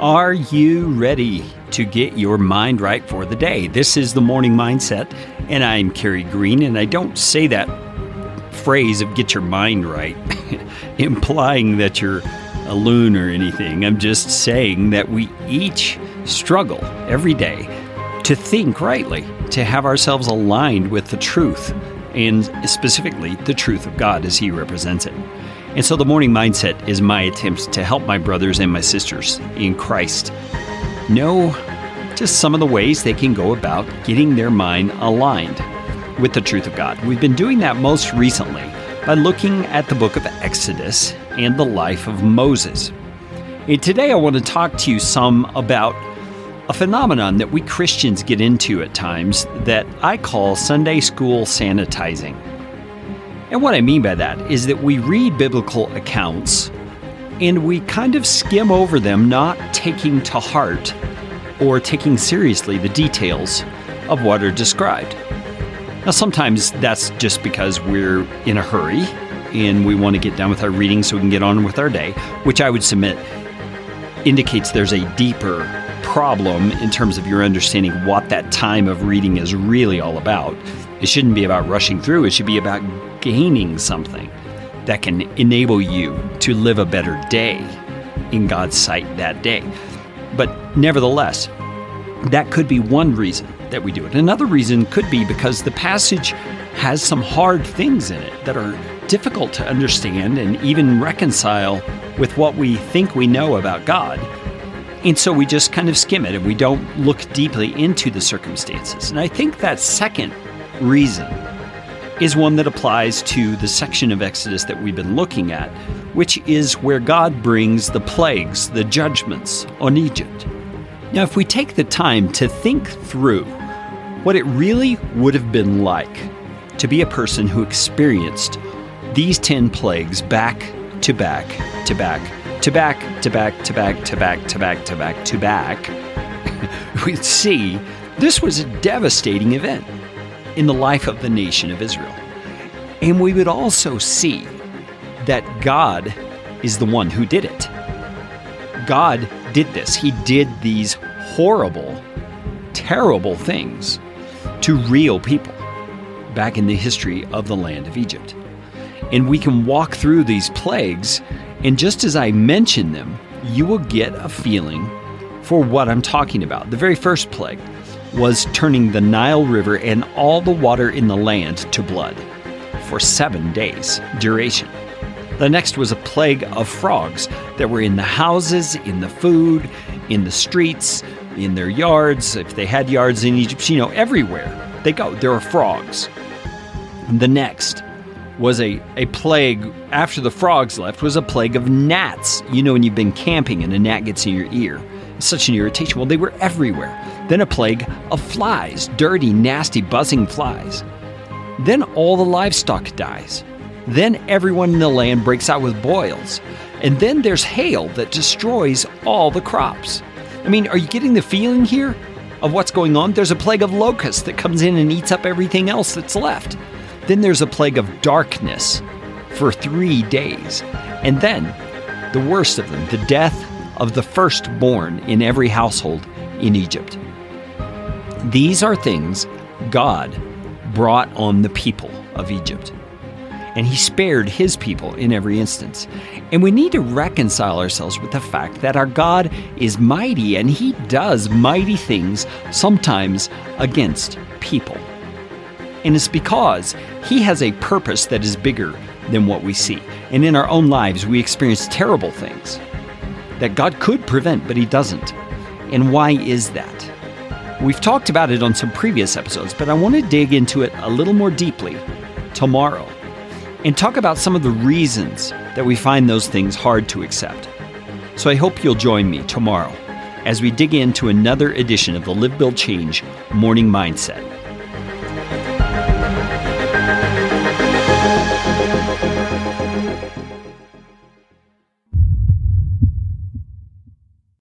Are you ready to get your mind right for the day? This is the morning mindset, and I'm Carey Green, and I don't say that phrase of get your mind right, implying that you're a loon or anything. I'm just saying that we each struggle every day to think rightly, to have ourselves aligned with the truth, and specifically the truth of God as He represents it. And so the morning mindset is my attempt to help my brothers and my sisters in Christ know just some of the ways they can go about getting their mind aligned with the truth of God. We've been doing that most recently by looking at the book of Exodus and the life of Moses. And today I want to talk to you some about a phenomenon that we Christians get into at times that I call Sunday school sanitizing. And what I mean by that is that we read biblical accounts and we kind of skim over them, not taking to heart or taking seriously the details of what are described. Now, sometimes that's just because we're in a hurry and we want to get done with our reading so we can get on with our day, which I would submit indicates there's a deeper problem in terms of your understanding what that time of reading is really all about. It shouldn't be about rushing through, it should be about gaining something that can enable you to live a better day in God's sight that day. But nevertheless, that could be one reason that we do it. Another reason could be because the passage has some hard things in it that are difficult to understand and even reconcile with what we think we know about God. And so we just kind of skim it and we don't look deeply into the circumstances. And I think that second reason is one that applies to the section of Exodus that we've been looking at, which is where God brings the plagues, the judgments on Egypt. Now, if we take the time to think through what it really would have been like to be a person who experienced these 10 plagues back to back to back to back to back to back to back to back to back to back, we'd see this was a devastating event in the life of the nation of Israel. And we would also see that God is the one who did it. God did this. He did these horrible, terrible things to real people back in the history of the land of Egypt. And we can walk through these plagues and just as I mention them, you will get a feeling for what I'm talking about. The very first plague was turning the Nile River and all the water in the land to blood for seven days duration. The next was a plague of frogs that were in the houses, in the food, in the streets, in their yards. If they had yards in Egypt, you know, everywhere they go, there are frogs. And the next was a, a plague after the frogs left was a plague of gnats. You know when you've been camping and a gnat gets in your ear. Such an irritation. Well, they were everywhere. Then a plague of flies, dirty, nasty, buzzing flies. Then all the livestock dies. Then everyone in the land breaks out with boils. And then there's hail that destroys all the crops. I mean, are you getting the feeling here of what's going on? There's a plague of locusts that comes in and eats up everything else that's left. Then there's a plague of darkness for three days. And then, the worst of them, the death of the firstborn in every household in Egypt. These are things God brought on the people of Egypt. And he spared his people in every instance. And we need to reconcile ourselves with the fact that our God is mighty and he does mighty things sometimes against people. And it's because He has a purpose that is bigger than what we see. And in our own lives, we experience terrible things that God could prevent, but He doesn't. And why is that? We've talked about it on some previous episodes, but I want to dig into it a little more deeply tomorrow and talk about some of the reasons that we find those things hard to accept. So I hope you'll join me tomorrow as we dig into another edition of the Live Build Change Morning Mindset.